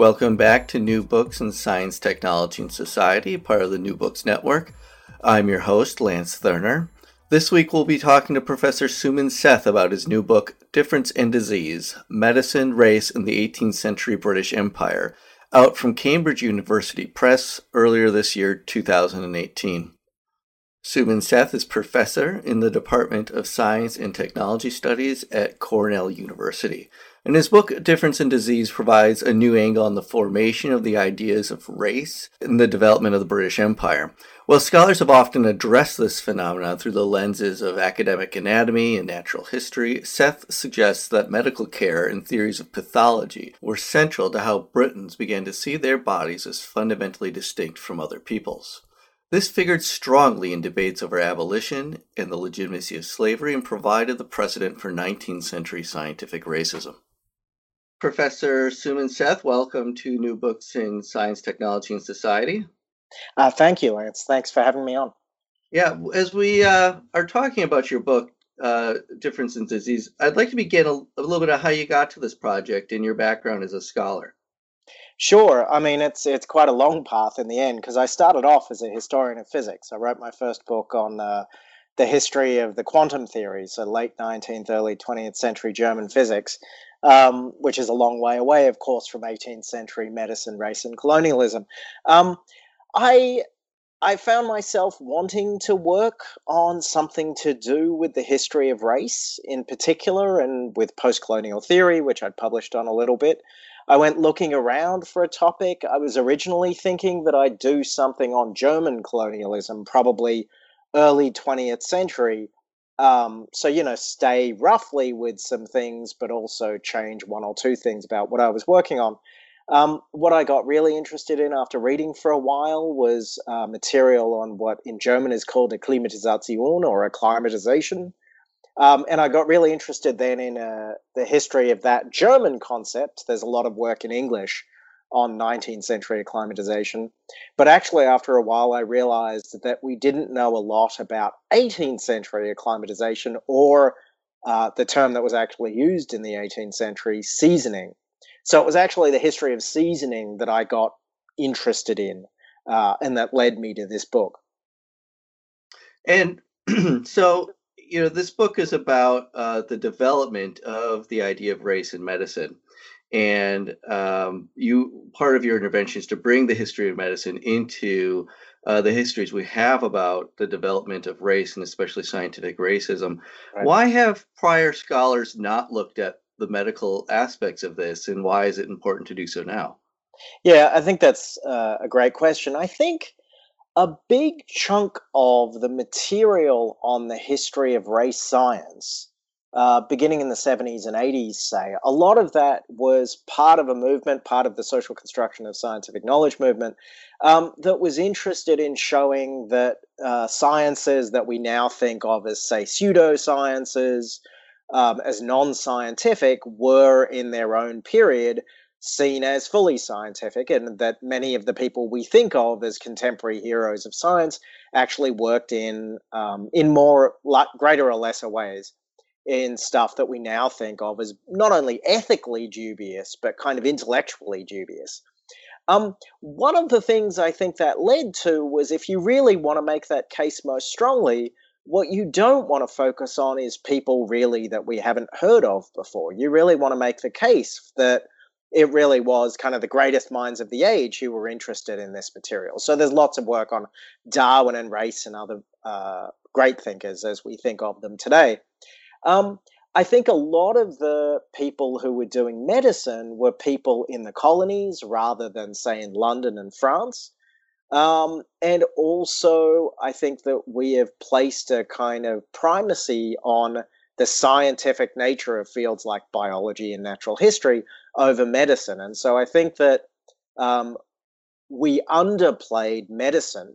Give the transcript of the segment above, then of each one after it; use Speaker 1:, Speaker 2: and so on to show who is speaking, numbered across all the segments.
Speaker 1: Welcome back to New Books in Science, Technology, and Society, part of the New Books Network. I'm your host, Lance Thurner. This week we'll be talking to Professor Suman Seth about his new book, Difference and Disease Medicine, Race, and the 18th Century British Empire, out from Cambridge University Press earlier this year, 2018. Suman Seth is professor in the Department of Science and Technology Studies at Cornell University. And his book, Difference and Disease, provides a new angle on the formation of the ideas of race in the development of the British Empire. While scholars have often addressed this phenomenon through the lenses of academic anatomy and natural history, Seth suggests that medical care and theories of pathology were central to how Britons began to see their bodies as fundamentally distinct from other people's. This figured strongly in debates over abolition and the legitimacy of slavery and provided the precedent for 19th century scientific racism. Professor Suman Seth, welcome to New Books in Science, Technology, and Society.
Speaker 2: Uh, thank you, Lance. Thanks for having me on.
Speaker 1: Yeah, as we uh, are talking about your book, uh, Difference and Disease, I'd like to begin a, a little bit of how you got to this project and your background as a scholar.
Speaker 2: Sure. I mean, it's it's quite a long path in the end because I started off as a historian of physics. I wrote my first book on uh, the history of the quantum theory, so late 19th, early 20th century German physics, um, which is a long way away, of course, from 18th century medicine, race, and colonialism. Um, I I found myself wanting to work on something to do with the history of race in particular and with post colonial theory, which I'd published on a little bit. I went looking around for a topic. I was originally thinking that I'd do something on German colonialism, probably early 20th century. Um, so, you know, stay roughly with some things, but also change one or two things about what I was working on. Um, what I got really interested in after reading for a while was uh, material on what in German is called Akklimatisation or acclimatization. Um, and I got really interested then in uh, the history of that German concept. There's a lot of work in English on 19th century acclimatization. But actually, after a while, I realized that we didn't know a lot about 18th century acclimatization or uh, the term that was actually used in the 18th century, seasoning. So it was actually the history of seasoning that I got interested in uh, and that led me to this book.
Speaker 1: And so you know, this book is about uh, the development of the idea of race in medicine. And um, you part of your intervention is to bring the history of medicine into uh, the histories we have about the development of race and especially scientific racism. Right. Why have prior scholars not looked at the medical aspects of this, and why is it important to do so now?
Speaker 2: Yeah, I think that's uh, a great question. I think a big chunk of the material on the history of race science, uh, beginning in the 70s and 80s, say, a lot of that was part of a movement, part of the social construction of scientific knowledge movement, um, that was interested in showing that uh, sciences that we now think of as, say, pseudosciences, um, as non scientific, were in their own period seen as fully scientific, and that many of the people we think of as contemporary heroes of science actually worked in um, in more greater or lesser ways in stuff that we now think of as not only ethically dubious but kind of intellectually dubious. Um, one of the things I think that led to was if you really want to make that case most strongly, what you don't want to focus on is people really that we haven't heard of before. You really want to make the case that it really was kind of the greatest minds of the age who were interested in this material. So there's lots of work on Darwin and race and other uh, great thinkers as we think of them today. Um, I think a lot of the people who were doing medicine were people in the colonies rather than, say, in London and France. Um, and also, I think that we have placed a kind of primacy on the scientific nature of fields like biology and natural history over medicine. And so I think that um, we underplayed medicine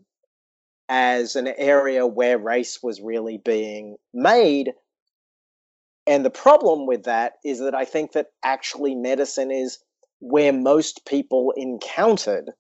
Speaker 2: as an area where race was really being made. And the problem with that is that I think that actually medicine is where most people encountered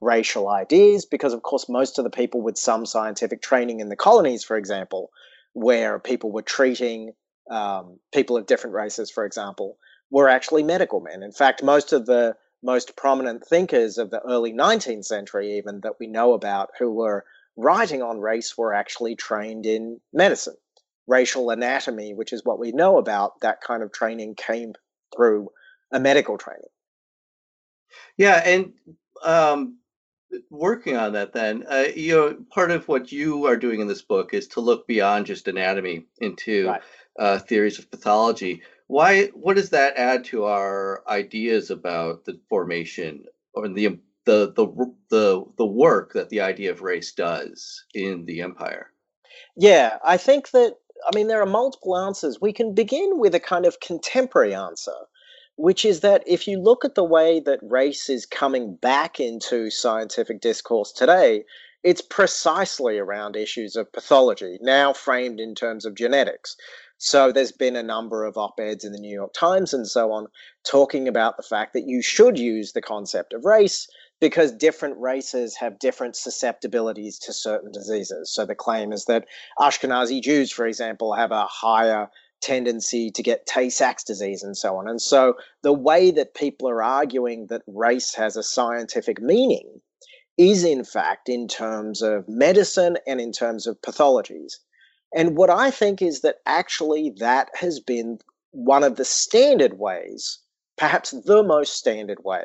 Speaker 2: racial ideas, because of course, most of the people with some scientific training in the colonies, for example, where people were treating um, people of different races, for example, were actually medical men. In fact, most of the most prominent thinkers of the early 19th century, even that we know about, who were writing on race, were actually trained in medicine. Racial anatomy, which is what we know about, that kind of training came through a medical training.
Speaker 1: Yeah, and um, working on that, then uh, you know, part of what you are doing in this book is to look beyond just anatomy into right. uh, theories of pathology. Why? What does that add to our ideas about the formation or the the the the the work that the idea of race does in the empire?
Speaker 2: Yeah, I think that I mean there are multiple answers. We can begin with a kind of contemporary answer which is that if you look at the way that race is coming back into scientific discourse today, it's precisely around issues of pathology, now framed in terms of genetics. So there's been a number of op eds in the New York Times and so on talking about the fact that you should use the concept of race because different races have different susceptibilities to certain diseases. So the claim is that Ashkenazi Jews, for example, have a higher tendency to get Tay Sachs disease and so on. And so the way that people are arguing that race has a scientific meaning is, in fact, in terms of medicine and in terms of pathologies. And what I think is that actually that has been one of the standard ways, perhaps the most standard way,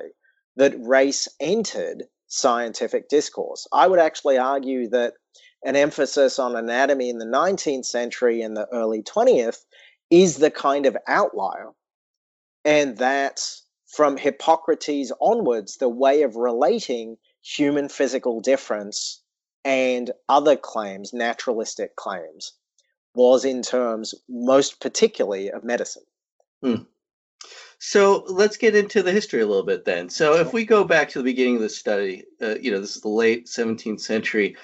Speaker 2: that race entered scientific discourse. I would actually argue that an emphasis on anatomy in the 19th century and the early 20th is the kind of outlier. And that from Hippocrates onwards, the way of relating human physical difference and other claims, naturalistic claims, was in terms most particularly of medicine.
Speaker 1: Hmm. So let's get into the history a little bit then. So if we go back to the beginning of the study, uh, you know, this is the late 17th century.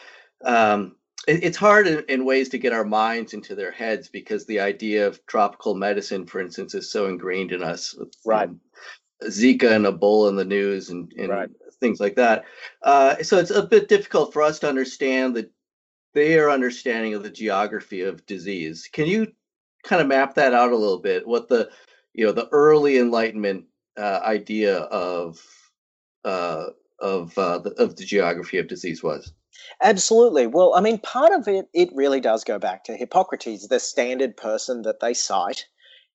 Speaker 1: Um, it's hard in, in, ways to get our minds into their heads because the idea of tropical medicine, for instance, is so ingrained in us.
Speaker 2: Right.
Speaker 1: Zika and Ebola in the news and, and right. things like that. Uh, so it's a bit difficult for us to understand the, their understanding of the geography of disease. Can you kind of map that out a little bit? What the you know the early Enlightenment uh, idea of uh, of uh, the, of the geography of disease was?
Speaker 2: Absolutely. Well, I mean, part of it, it really does go back to Hippocrates, the standard person that they cite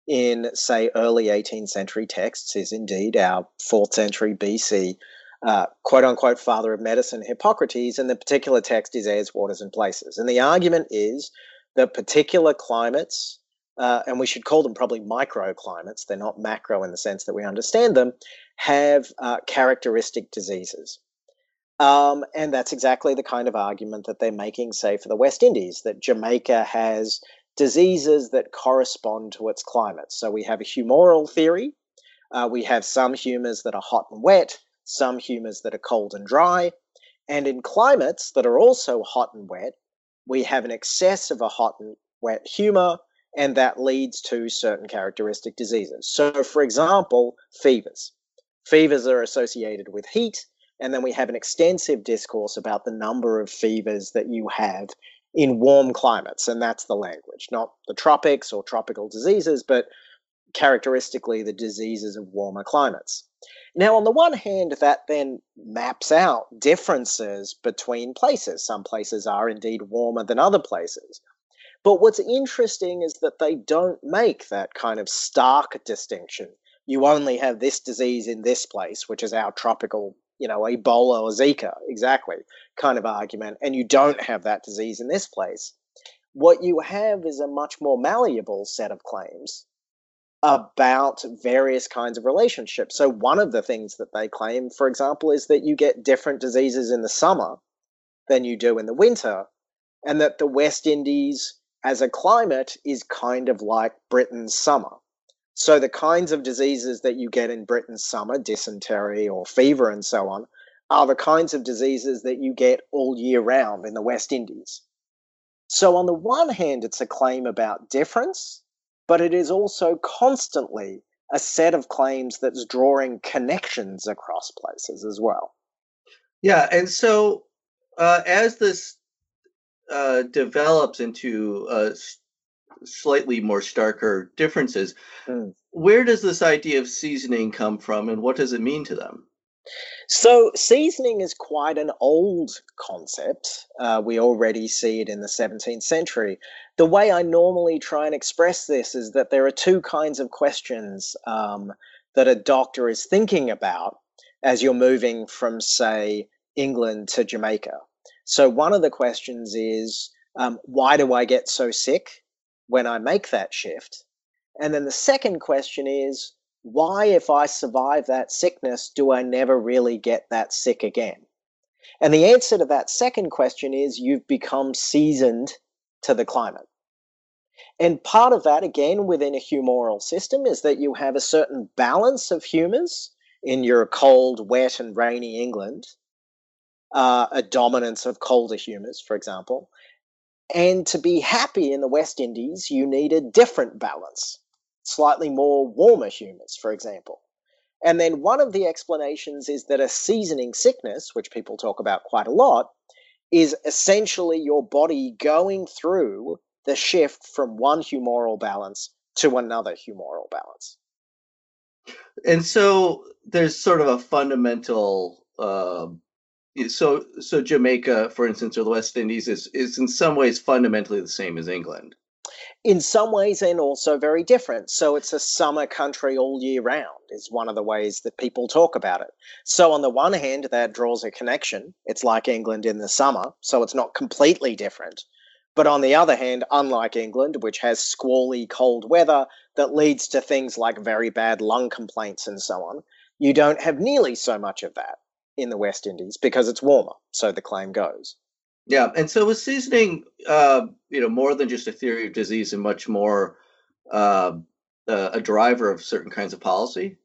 Speaker 2: in, say, early 18th century texts is indeed our 4th century BC uh, quote unquote father of medicine, Hippocrates, and the particular text is airs, waters, and places. And the argument is that particular climates, uh, and we should call them probably microclimates, they're not macro in the sense that we understand them, have uh, characteristic diseases. Um, and that's exactly the kind of argument that they're making, say, for the West Indies, that Jamaica has diseases that correspond to its climate. So we have a humoral theory. Uh, we have some humors that are hot and wet, some humors that are cold and dry. And in climates that are also hot and wet, we have an excess of a hot and wet humor, and that leads to certain characteristic diseases. So, for example, fevers. Fevers are associated with heat, and then we have an extensive discourse about the number of fevers that you have in warm climates. And that's the language, not the tropics or tropical diseases, but characteristically the diseases of warmer climates. Now, on the one hand, that then maps out differences between places. Some places are indeed warmer than other places. But what's interesting is that they don't make that kind of stark distinction. You only have this disease in this place, which is our tropical you know, Ebola or Zika, exactly, kind of argument, and you don't have that disease in this place. What you have is a much more malleable set of claims about various kinds of relationships. So, one of the things that they claim, for example, is that you get different diseases in the summer than you do in the winter, and that the West Indies as a climate is kind of like Britain's summer. So the kinds of diseases that you get in Britain's summer, dysentery or fever and so on, are the kinds of diseases that you get all year round in the West Indies. So on the one hand, it's a claim about difference, but it is also constantly a set of claims that's drawing connections across places as well.
Speaker 1: Yeah, and so uh, as this uh, develops into uh, slightly more starker differences. Mm. where does this idea of seasoning come from and what does it mean to them?
Speaker 2: So, seasoning is quite an old concept. Uh, we already see it in the 17th century. The way I normally try and express this is that there are two kinds of questions um, that a doctor is thinking about as you're moving from, say, England to Jamaica. So, one of the questions is um, why do I get so sick when I make that shift? And then the second question is why, if I survive that sickness, do I never really get that sick again? And the answer to that second question is you've become seasoned to the climate. And part of that, again, within a humoral system, is that you have a certain balance of humors in your cold, wet, and rainy England, uh, a dominance of colder humors, for example. And to be happy in the West Indies, you need a different balance slightly more warmer humors, for example. And then one of the explanations is that a seasoning sickness, which people talk about quite a lot, is essentially your body going through the shift from one humoral balance to another humoral balance.
Speaker 1: And so there's sort of a fundamental. Uh, so so Jamaica, for instance, or the West Indies is is in some ways fundamentally the same as England
Speaker 2: in some ways and also very different. So it's a summer country all year round, is one of the ways that people talk about it. So, on the one hand, that draws a connection. It's like England in the summer, so it's not completely different. But on the other hand, unlike England, which has squally cold weather that leads to things like very bad lung complaints and so on, you don't have nearly so much of that in the West Indies because it's warmer, so the claim goes.
Speaker 1: Yeah, and so was seasoning, uh, you know, more than just a theory of disease and much more uh, uh, a driver of certain kinds of policy?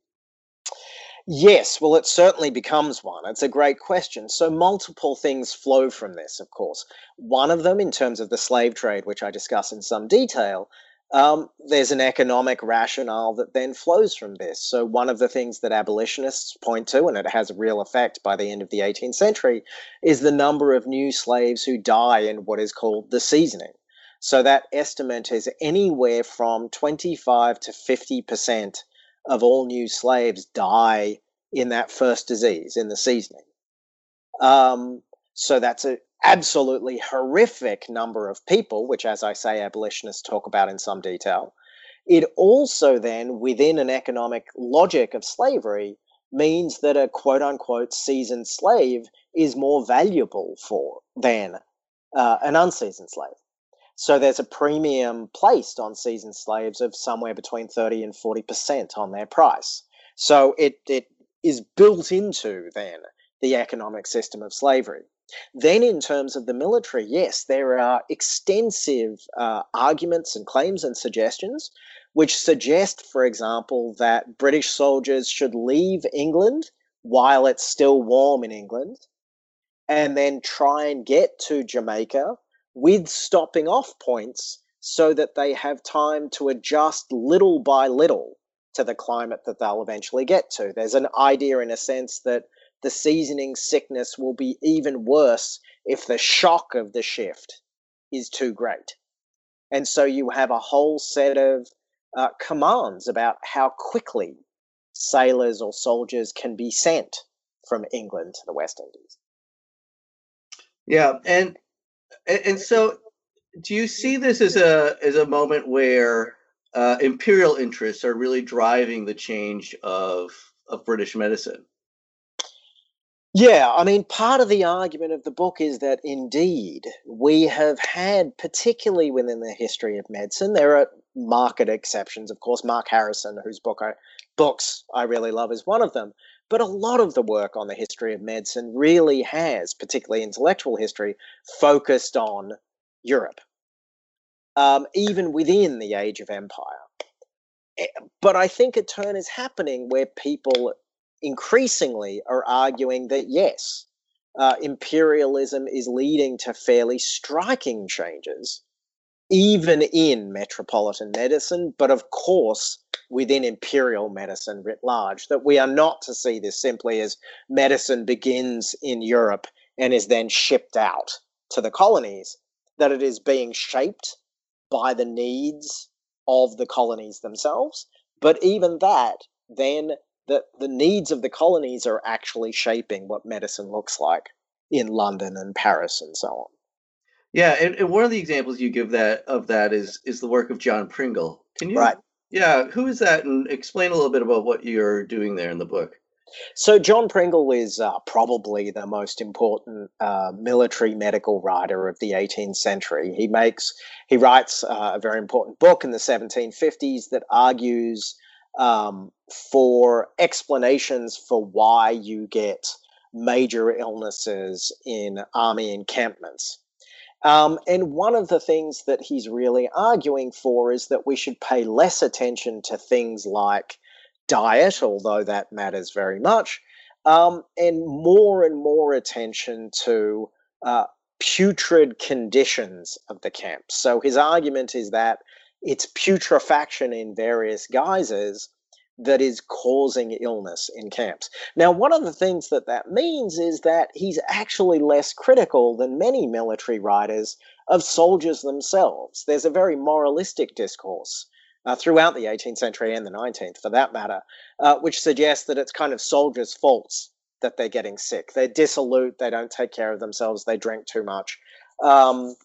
Speaker 2: Yes, well, it certainly becomes one. It's a great question. So, multiple things flow from this, of course. One of them, in terms of the slave trade, which I discuss in some detail, um, there's an economic rationale that then flows from this. So, one of the things that abolitionists point to, and it has a real effect by the end of the 18th century, is the number of new slaves who die in what is called the seasoning. So, that estimate is anywhere from 25 to 50% of all new slaves die in that first disease, in the seasoning. Um, so, that's a, absolutely horrific number of people, which, as I say, abolitionists talk about in some detail. It also then, within an economic logic of slavery, means that a quote unquote seasoned slave is more valuable for than uh, an unseasoned slave. So there's a premium placed on seasoned slaves of somewhere between 30 and 40% on their price. So it, it is built into then the economic system of slavery. Then, in terms of the military, yes, there are extensive uh, arguments and claims and suggestions which suggest, for example, that British soldiers should leave England while it's still warm in England and then try and get to Jamaica with stopping off points so that they have time to adjust little by little to the climate that they'll eventually get to. There's an idea, in a sense, that the seasoning sickness will be even worse if the shock of the shift is too great. And so you have a whole set of uh, commands about how quickly sailors or soldiers can be sent from England to the West Indies.
Speaker 1: Yeah, and and so do you see this as a as a moment where uh, imperial interests are really driving the change of of British medicine?
Speaker 2: Yeah, I mean, part of the argument of the book is that indeed we have had, particularly within the history of medicine, there are market exceptions. Of course, Mark Harrison, whose book I, books I really love, is one of them. But a lot of the work on the history of medicine really has, particularly intellectual history, focused on Europe, um, even within the Age of Empire. Eh, but I think a turn is happening where people increasingly are arguing that yes, uh, imperialism is leading to fairly striking changes, even in metropolitan medicine, but of course within imperial medicine writ large. That we are not to see this simply as medicine begins in Europe and is then shipped out to the colonies, that it is being shaped by the needs of the colonies themselves But even that, then the, the needs of the colonies are actually shaping what medicine looks like in London and Paris and so on.
Speaker 1: Yeah, and, and one of the examples you give that of that is is the work of John Pringle. Can you
Speaker 2: Right.
Speaker 1: Yeah, who is that and explain a little bit about what you're doing there in the book?
Speaker 2: So John Pringle is uh, probably the most important uh, military medical writer of the 18th century. He makes he writes uh, a very important book in the 1750s that argues um, for explanations for why you get major illnesses in army encampments. Um, and one of the things that he's really arguing for is that we should pay less attention to things like diet, although that matters very much, um, and more and more attention to uh, putrid conditions of the camp. So his argument is that it's putrefaction in various guises that is causing illness in camps. Now, one of the things that that means is that he's actually less critical than many military writers of soldiers themselves. There's a very moralistic discourse uh, throughout the 18th century and the 19th, for that matter, uh, which suggests that it's kind of soldiers' faults that they're getting sick. They're dissolute, they don't take care of themselves, they drink too much. Um,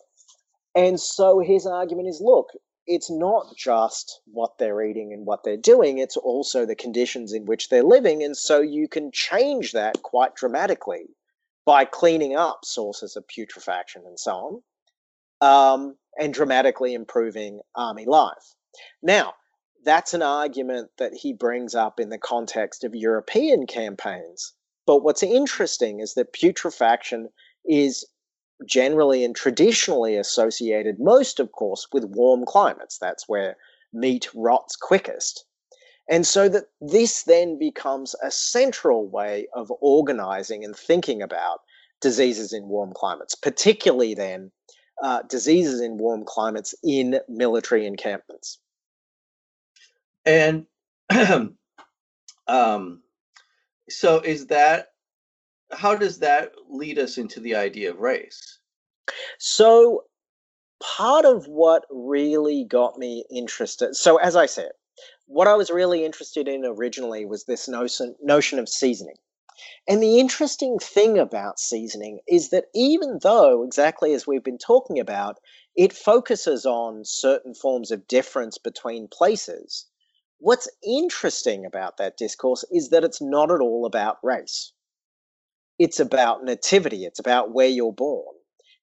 Speaker 2: and so his argument is look, it's not just what they're eating and what they're doing, it's also the conditions in which they're living. And so you can change that quite dramatically by cleaning up sources of putrefaction and so on, um, and dramatically improving army life. Now, that's an argument that he brings up in the context of European campaigns. But what's interesting is that putrefaction is generally and traditionally associated most, of course, with warm climates. That's where meat rots quickest. And so that this then becomes a central way of organizing and thinking about diseases in warm climates, particularly then uh, diseases in warm climates in military encampments.
Speaker 1: And um, so is that how does that lead us into the idea of race?
Speaker 2: So, part of what really got me interested, so as I said, what I was really interested in originally was this notion, notion of seasoning. And the interesting thing about seasoning is that even though, exactly as we've been talking about, it focuses on certain forms of difference between places, what's interesting about that discourse is that it's not at all about race. It's about nativity, it's about where you're born.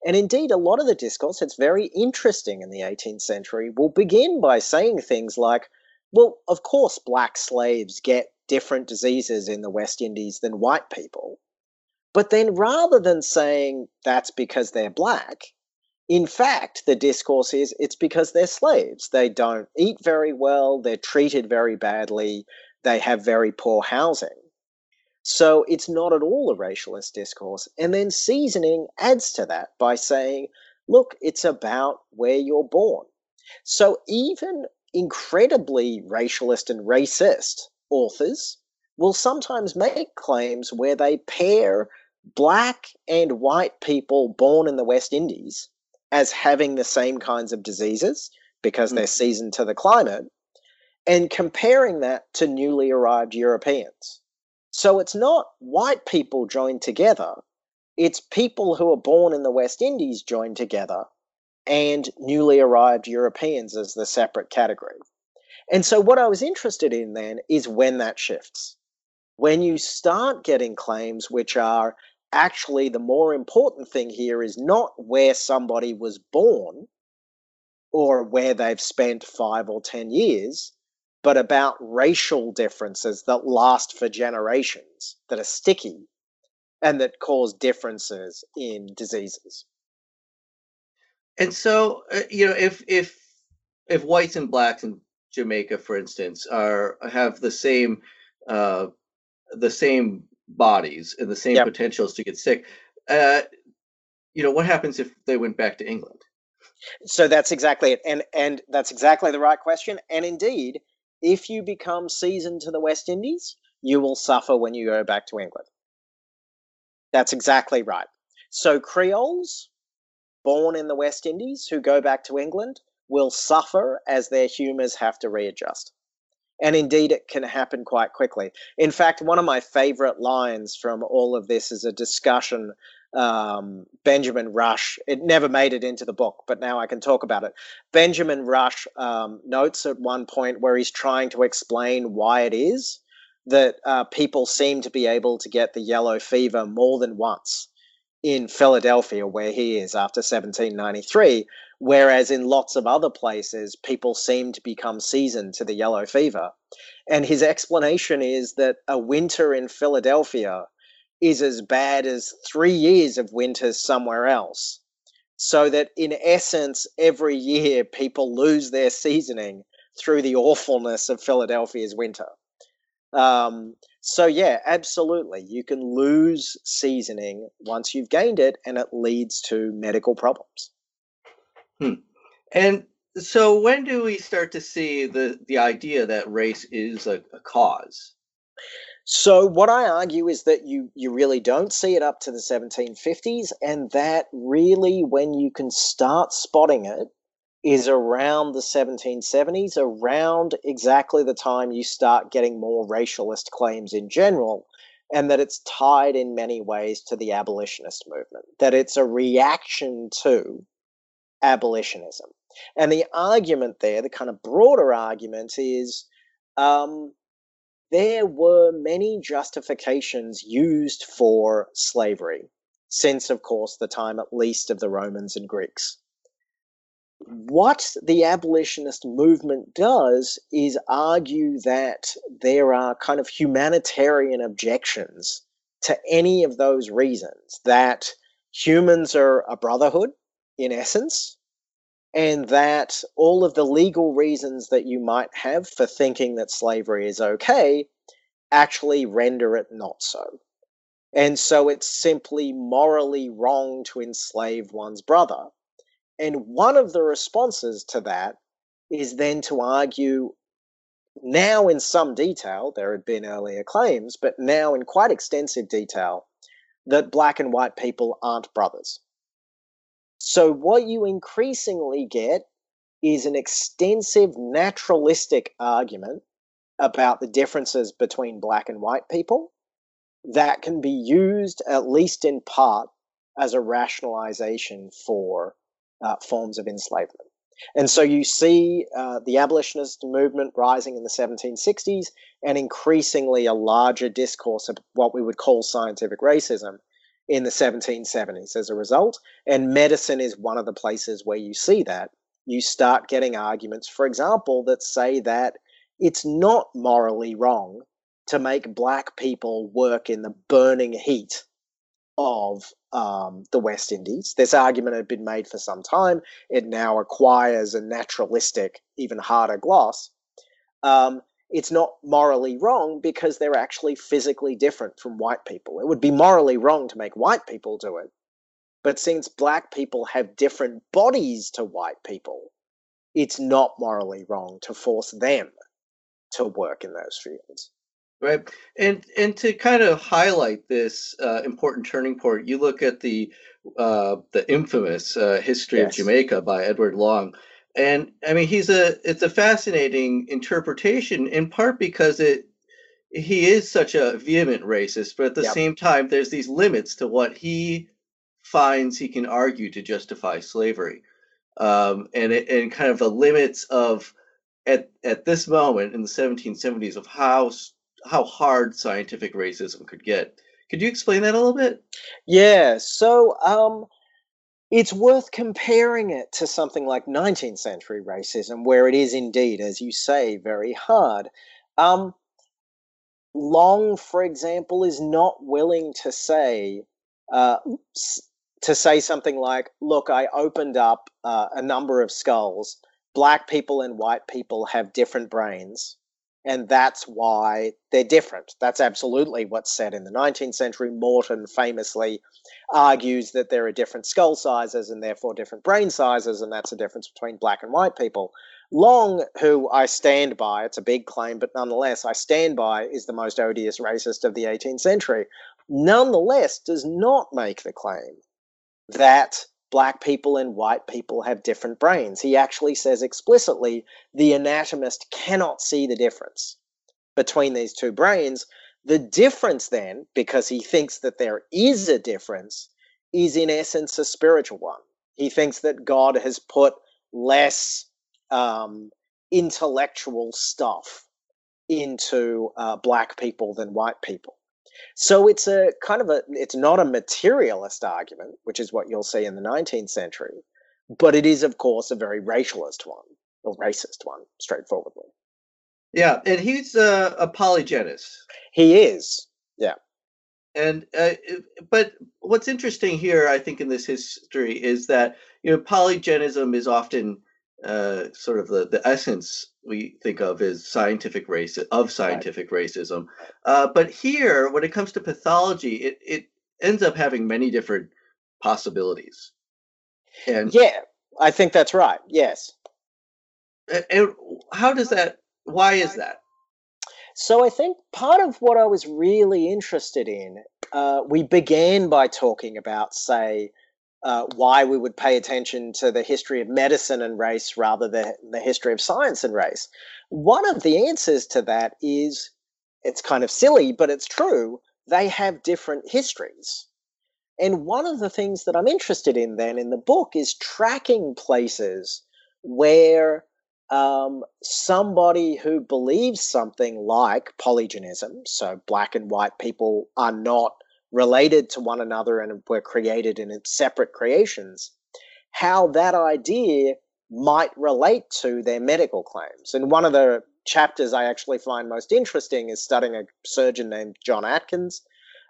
Speaker 2: And indeed, a lot of the discourse that's very interesting in the 18th century will begin by saying things like, well, of course, black slaves get different diseases in the West Indies than white people. But then rather than saying that's because they're black, in fact, the discourse is it's because they're slaves. They don't eat very well, they're treated very badly, they have very poor housing. So it's not at all a racialist discourse. And then seasoning adds to that by saying, look, it's about where you're born. So even incredibly racialist and racist authors will sometimes make claims where they pair black and white people born in the West Indies as having the same kinds of diseases because hmm. they're seasoned to the climate and comparing that to newly arrived Europeans. So it's not white people joined together, it's people who are born in the West Indies joined together and newly arrived Europeans as the separate category. And so what I was interested in then is when that shifts. When you start getting claims which are actually the more important thing here is not where somebody was born or where they've spent five or ten years, but about racial differences that last for generations, that are sticky, and that cause differences in diseases.
Speaker 1: And so, uh, you know, if if if whites and blacks in Jamaica, for instance, are have the same uh, the same bodies and the same
Speaker 2: Yep.
Speaker 1: potentials to get sick, uh, you know, what happens if they went back to England?
Speaker 2: So that's exactly it. And and that's exactly the right question. And indeed, if you become seasoned to the West Indies, you will suffer when you go back to England. That's exactly right. So Creoles born in the West Indies who go back to England will suffer as their humours have to readjust. And indeed, it can happen quite quickly. In fact, one of my favorite lines from all of this is a discussion um, Benjamin Rush. It never made it into the book, but now I can talk about it. Benjamin Rush um, notes at one point where he's trying to explain why it is that uh, people seem to be able to get the yellow fever more than once in Philadelphia, where he is after 1793, whereas in lots of other places, people seem to become seasoned to the yellow fever. And his explanation is that a winter in Philadelphia is as bad as three years of winters somewhere else. So that in essence, every year people lose their seasoning through the awfulness of Philadelphia's winter. Um, so yeah, absolutely, you can lose seasoning once you've gained it, and it leads to medical problems.
Speaker 1: Hmm. And so, when do we start to see the the idea that race is a, a cause?
Speaker 2: So what I argue is that you you really don't see it up to the 1750s, and that really when you can start spotting it is around the 1770s, around exactly the time you start getting more racialist claims in general, and that it's tied in many ways to the abolitionist movement, that it's a reaction to abolitionism. And the argument there, the kind of broader argument, is um, there were many justifications used for slavery, since, of course, the time at least of the Romans and Greeks. What the abolitionist movement does is argue that there are kind of humanitarian objections to any of those reasons, that humans are a brotherhood in essence, and that all of the legal reasons that you might have for thinking that slavery is okay actually render it not so. And so it's simply morally wrong to enslave one's brother. And one of the responses to that is then to argue, now in some detail, there had been earlier claims, but now in quite extensive detail, that black and white people aren't brothers. So, what you increasingly get is an extensive naturalistic argument about the differences between black and white people that can be used, at least in part, as a rationalization for uh, forms of enslavement. And so you see uh, the abolitionist movement rising in the 1760s and increasingly a larger discourse of what we would call scientific racism in the 1770s as a result. And medicine is one of the places where you see that. You start getting arguments, for example, that say that it's not morally wrong to make black people work in the burning heat of um, the West Indies. This argument had been made for some time. It now acquires a naturalistic, even harder gloss. Um, it's not morally wrong because they're actually physically different from white people. It would be morally wrong to make white people do it. But since black people have different bodies to white people, it's not morally wrong to force them to work in those fields.
Speaker 1: Right, and and to kind of highlight this uh, important turning point, you look at the uh, the infamous uh, history yes. of Jamaica by Edward Long, and I mean he's a it's a fascinating interpretation in part because it he is such a vehement racist, but at the yep. same time there's these limits to what he finds he can argue to justify slavery, um, and it, and kind of the limits of at at this moment in the 1770s of how how hard scientific racism could get. Could you explain that a little bit?
Speaker 2: Yeah. So um, it's worth comparing it to something like 19th century racism, where it is indeed, as you say, very hard. Um, Long, for example, is not willing to say uh, to say something like, "Look, I opened up uh, a number of skulls. Black people and white people have different brains." And that's why they're different. That's absolutely what's said in the 19th century. Morton famously argues that there are different skull sizes and therefore different brain sizes, and that's a difference between black and white people. Long, who I stand by, it's a big claim, but nonetheless, I stand by, is the most odious racist of the 18th century, nonetheless does not make the claim that black people and white people have different brains. He actually says explicitly the anatomist cannot see the difference between these two brains. The difference, then, because he thinks that there is a difference, is in essence a spiritual one. He thinks that God has put less um, intellectual stuff into uh, black people than white people. So it's a kind of a it's not a materialist argument, which is what you'll see in the 19th century, but it is of course a very racialist one or racist one, straightforwardly.
Speaker 1: Yeah, and he's a, a polygenist.
Speaker 2: He is. Yeah.
Speaker 1: And uh, but what's interesting here, I think, in this history is that you know polygenism is often uh, sort of the, the essence we think of as scientific race of scientific right. racism. Uh, but here, when it comes to pathology, it, it ends up having many different possibilities.
Speaker 2: And yeah, I think that's right. Yes.
Speaker 1: And how does that? Why is that?
Speaker 2: So I think part of what I was really interested in, uh, we began by talking about, say, uh, why we would pay attention to the history of medicine and race rather than the history of science and race. One of the answers to that is it's kind of silly, but it's true. They have different histories. And one of the things that I'm interested in then in the book is tracking places where um, somebody who believes something like polygenism, so black and white people are not related to one another and were created in separate creations, how that idea might relate to their medical claims. And one of the chapters I actually find most interesting is studying a surgeon named John Atkins.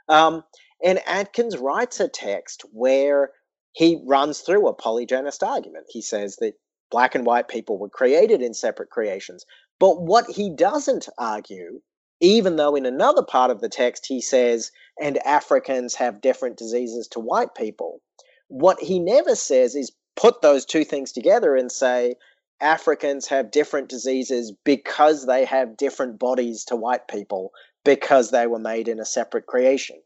Speaker 2: Um, and Atkins writes a text where he runs through a polygenist argument. He says that black and white people were created in separate creations. But what he doesn't argue even though in another part of the text he says, and Africans have different diseases to white people. What he never says is put those two things together and say, Africans have different diseases because they have different bodies to white people because they were made in a separate creation.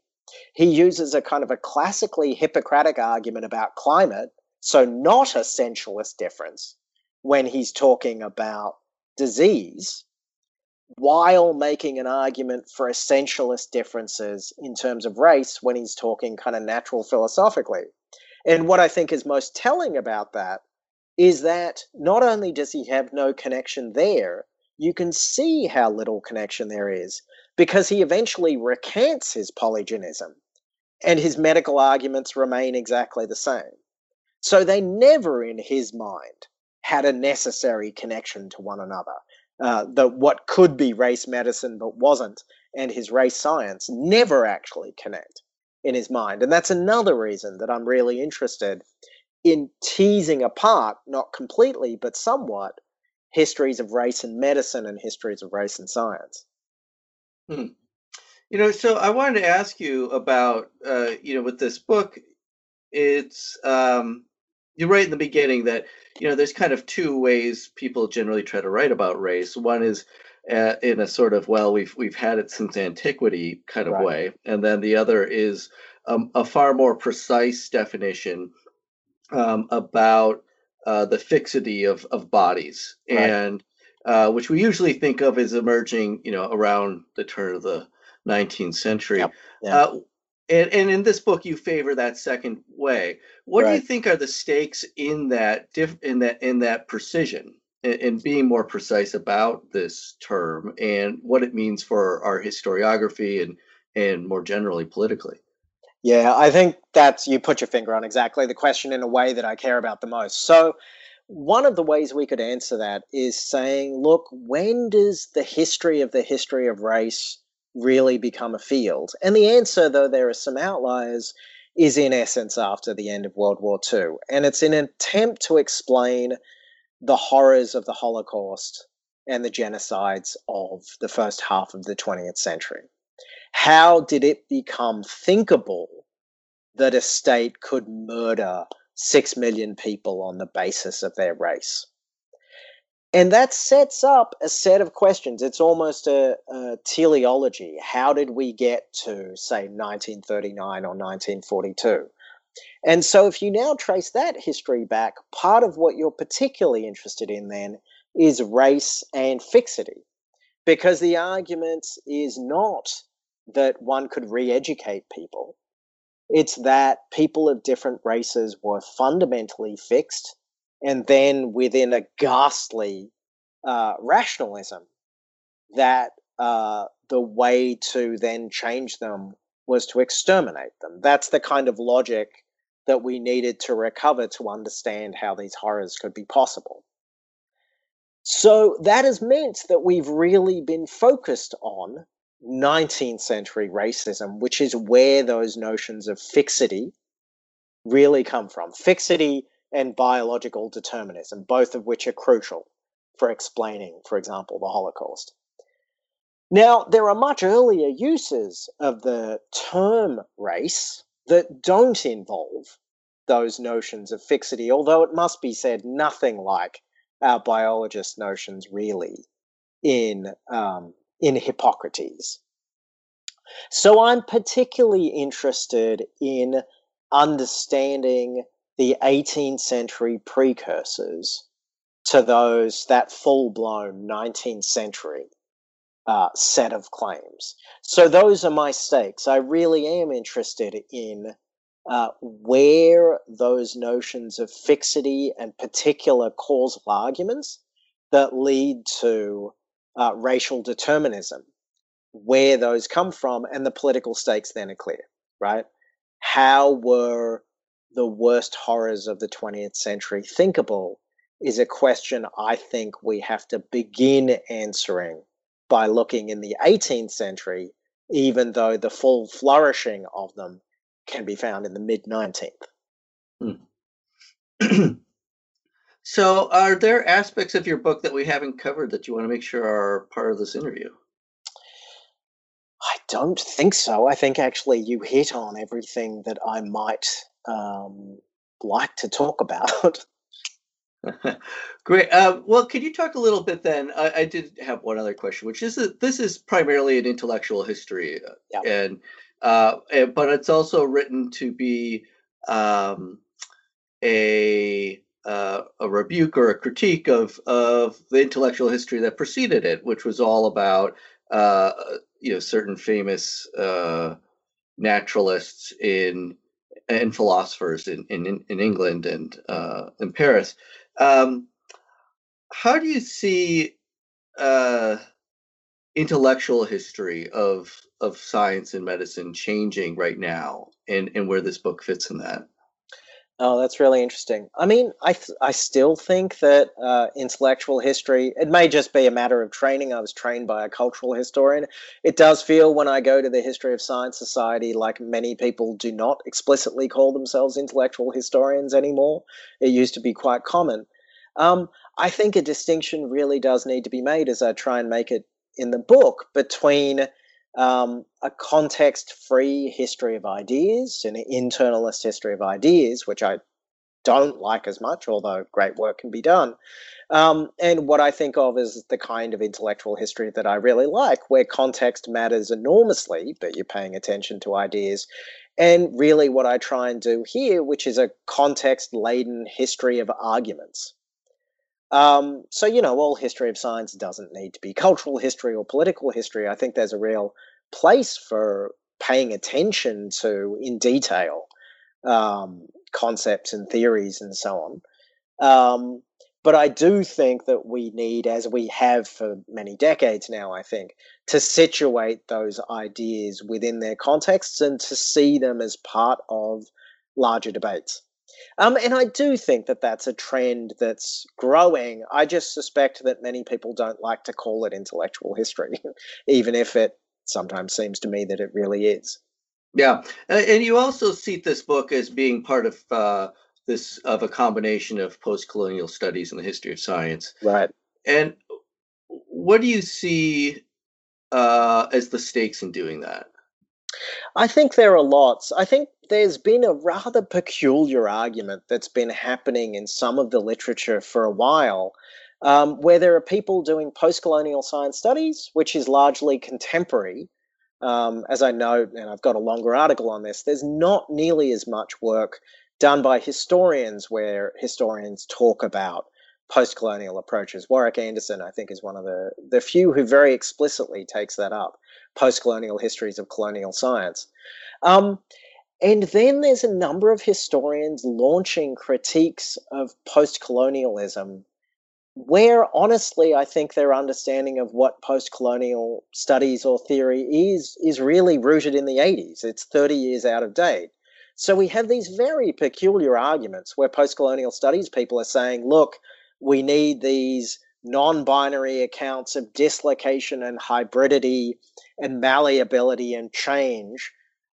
Speaker 2: He uses a kind of a classically Hippocratic argument about climate, so not an essentialist difference, when he's talking about disease while making an argument for essentialist differences in terms of race when he's talking kind of natural philosophically. And what I think is most telling about that is that not only does he have no connection there, you can see how little connection there is because he eventually recants his polygenism and his medical arguments remain exactly the same. So they never, in his mind, had a necessary connection to one another uh, the what could be race medicine but wasn't, and his race science never actually connect in his mind. And that's another reason that I'm really interested in teasing apart, not completely, but somewhat, histories of race and medicine and histories of race and science.
Speaker 1: Hmm. You know, so I wanted to ask you about, uh, you know, with this book, it's um, you write in the beginning that you know there's kind of two ways people generally try to write about race. One is uh, in a sort of well we've we've had it since antiquity kind of right. way, and then the other is um, a far more precise definition um, about uh, the fixity of of bodies right. and. Uh, which we usually think of as emerging, you know, around the turn of the 19th century. Yep. Yeah. Uh, and, and in this book, you favor that second way. What right. do you think are the stakes in that diff, in that in that precision and, being more precise about this term and what it means for our historiography and and more generally politically?
Speaker 2: Yeah, I think that's you put your finger on exactly the question in a way that I care about the most. So, one of the ways we could answer that is saying, look, when does the history of the history of race really become a field? And the answer, though there are some outliers, is in essence after the end of World War II. And it's an attempt to explain the horrors of the Holocaust and the genocides of the first half of the 20th century. How did it become thinkable that a state could murder six million people on the basis of their race? And that sets up a set of questions. It's almost a, a, teleology. How did we get to, say, 1939 or 1942? And so, if you now trace that history back, part of what you're particularly interested in then is race and fixity. Because the argument is not that one could re educate people, it's that people of different races were fundamentally fixed, and then within a ghastly uh, rationalism, that uh, the way to then change them was to exterminate them. That's the kind of logic that we needed to recover to understand how these horrors could be possible. So that has meant that we've really been focused on 19th century racism, which is where those notions of fixity really come from. Fixity and biological determinism, both of which are crucial for explaining, for example, the Holocaust. Now, there are much earlier uses of the term race that don't involve those notions of fixity, although it must be said nothing like our biologist notions really in um, in Hippocrates. So I'm particularly interested in understanding the 18th century precursors to those that full blown 19th century uh, set of claims. So those are my stakes. I really am interested in uh, where those notions of fixity and particular causal arguments that lead to uh, racial determinism, where those come from, and the political stakes then are clear, right? How were the worst horrors of the 20th century thinkable is a question I think we have to begin answering by looking in the 18th century, even though the full flourishing of them can be found in the mid 19th.
Speaker 1: Hmm. so, are there aspects of your book that we haven't covered that you want to make sure are part of this interview?
Speaker 2: I don't think so. I think actually you hit on everything that I might um, like to talk about.
Speaker 1: Great. Uh, well, could you talk a little bit then? I, I, did have one other question, which is that this is primarily an intellectual history, uh, yeah. and, uh, and, but it's also written to be um, a uh, a rebuke or a critique of of the intellectual history that preceded it, which was all about uh, you know certain famous uh, naturalists in and philosophers in in, in England and in Paris um, how do you see uh, intellectual history of of science and medicine changing right now, and and where this book fits in that?
Speaker 2: Oh, that's really interesting. I mean, I th- I still think that uh, intellectual history. It may just be a matter of training. I was trained by a cultural historian. It does feel when I go to the History of Science Society like many people do not explicitly call themselves intellectual historians anymore. It used to be quite common. Um, I think a distinction really does need to be made, as I try and make it in the book, between um, a context free history of ideas, an internalist history of ideas, which I don't like as much, although great work can be done. Um, and what I think of as the kind of intellectual history that I really like, where context matters enormously, but you're paying attention to ideas. And really, what I try and do here, which is a context laden history of arguments. Um, so, you know, all history of science doesn't need to be cultural history or political history. I think there's a real place for paying attention to, in detail, um, concepts and theories and so on. Um, but I do think that we need, as we have for many decades now, I think, to situate those ideas within their contexts and to see them as part of larger debates. Um, and I do think that that's a trend that's growing. I just suspect that many people don't like to call it intellectual history, even if it sometimes seems to me that it really is.
Speaker 1: Yeah, and you also see this book as being part of uh, this of a combination of post-colonial studies and the history of science.
Speaker 2: Right.
Speaker 1: And what do you see uh, as the stakes in doing that?
Speaker 2: I think there are lots. I think there's been a rather peculiar argument that's been happening in some of the literature for a while, um, where there are people doing post colonial science studies, which is largely contemporary, um, as I note, and I've got a longer article on this, there's not nearly as much work done by historians where historians talk about post-colonial approaches. Warwick Anderson, I think, is one of the, the few who very explicitly takes that up, post-colonial histories of colonial science. Um, and then there's a number of historians launching critiques of post-colonialism where honestly I think their understanding of what post-colonial studies or theory is is really rooted in the 80s. It's 30 years out of date. So we have these very peculiar arguments where post-colonial studies people are saying, look, we need these non-binary accounts of dislocation and hybridity and malleability and change.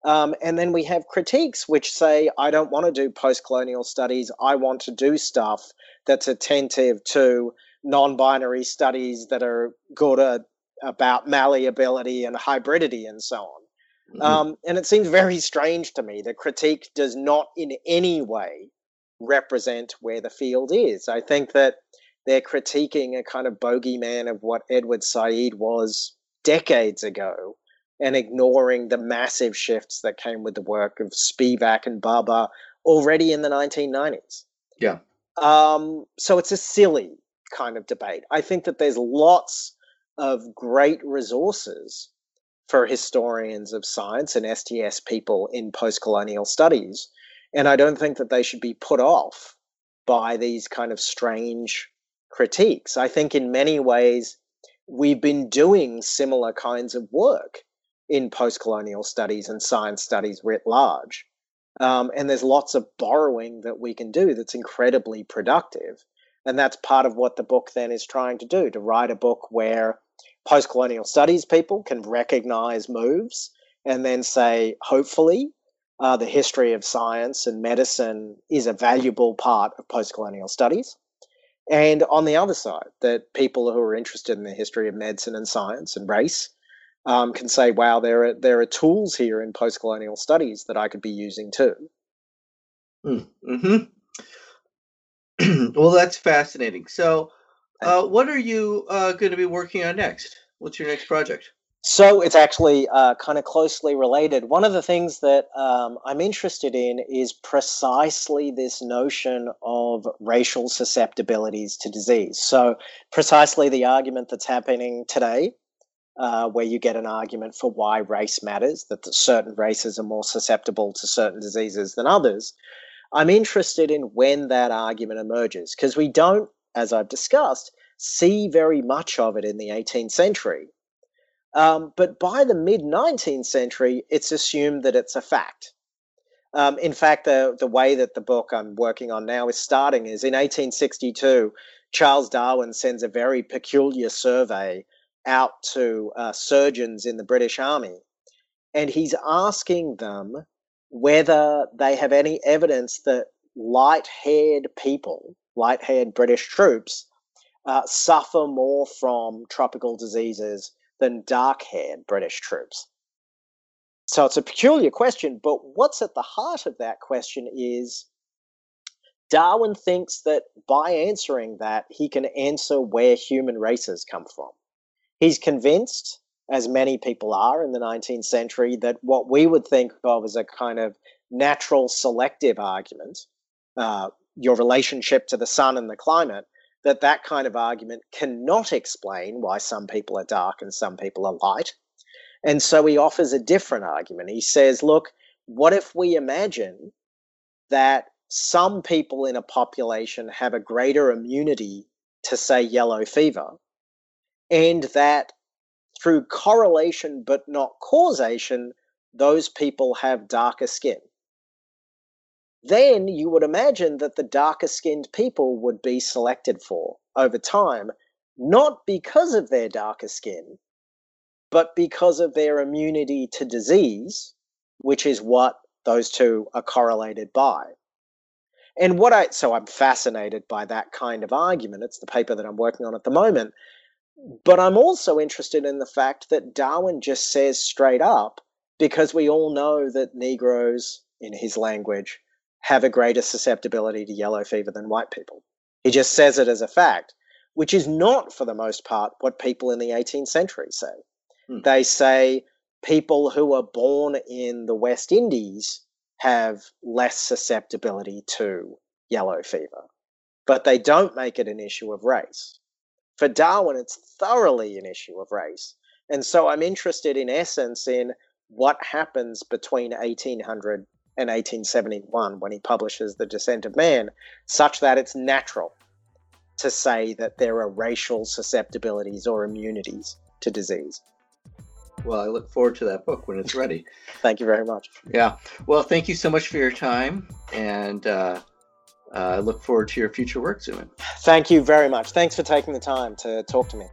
Speaker 2: Um, and then we have critiques which say, I don't want to do post colonial studies. I want to do stuff that's attentive to non binary studies that are good at, about malleability and hybridity and so on. Mm-hmm. Um, and it seems very strange to me that critique does not in any way represent where the field is. I think that they're critiquing a kind of bogeyman of what Edward Said was decades ago and ignoring the massive shifts that came with the work of Spivak and Bhabha already in the 1990s.
Speaker 1: Yeah.
Speaker 2: Um, so it's a silly kind of debate. I think that there's lots of great resources for historians of science and STS people in post colonial studies. And I don't think that they should be put off by these kind of strange critiques. I think in many ways, we've been doing similar kinds of work in post colonial studies and science studies writ large. Um, and there's lots of borrowing that we can do that's incredibly productive. And that's part of what the book then is trying to do to write a book where post colonial studies people can recognize moves and then say, hopefully, uh, the history of science and medicine is a valuable part of post colonial studies. And on the other side, that people who are interested in the history of medicine and science and race um, can say, wow, there are, there are tools here in post colonial studies that I could be using too.
Speaker 1: Hmm, mm-hmm. well, that's fascinating. So, uh, what are you uh, going to be working on next? What's your next project?
Speaker 2: So it's actually uh, kind of closely related. One of the things that um, I'm interested in is precisely this notion of racial susceptibilities to disease. So, precisely the argument that's happening today uh, where you get an argument for why race matters, that certain races are more susceptible to certain diseases than others. I'm interested in when that argument emerges because we don't, as I've discussed, see very much of it in the 18th century. Um, but by the mid 19th century, it's assumed that it's a fact. Um, in fact, the, the way that the book I'm working on now is starting is in 1862, Charles Darwin sends a very peculiar survey out to uh, surgeons in the British Army, and he's asking them whether they have any evidence that light haired people, light haired British troops, uh, suffer more from tropical diseases than dark haired British troops. So it's a peculiar question, but what's at the heart of that question is Darwin thinks that by answering that, he can answer where human races come from. He's convinced, as many people are in the 19th century, that what we would think of as a kind of natural selective argument, uh, your relationship to the sun and the climate, that that kind of argument cannot explain why some people are dark and some people are light. And so he offers a different argument. He says, look, what if we imagine that some people in a population have a greater immunity to, say, yellow fever, and that through correlation but not causation, those people have darker skin. Then you would imagine that the darker skinned people would be selected for over time, not because of their darker skin, but because of their immunity to disease, which is what those two are correlated by. And what I, so I'm fascinated by that kind of argument. It's the paper that I'm working on at the moment. But I'm also interested in the fact that Darwin just says straight up, because we all know that Negroes, in his language, have a greater susceptibility to yellow fever than white people. He just says it as a fact, which is not, for the most part, what people in the 18th century say. Hmm. They say people who are born in the West Indies have less susceptibility to yellow fever, but they don't make it an issue of race. For Darwin, it's thoroughly an issue of race. And so I'm interested, in essence, in what happens between 1800 and 1871 when he publishes The Descent of Man, such that it's natural to say that there are racial susceptibilities or immunities to disease.
Speaker 1: Well, I look forward to that book when it's ready.
Speaker 2: thank you very much.
Speaker 1: Yeah. Well, thank you so much for your time, and uh, uh, I look forward to your future work, Suman.
Speaker 2: Thank you very much. Thanks for taking the time to talk to me.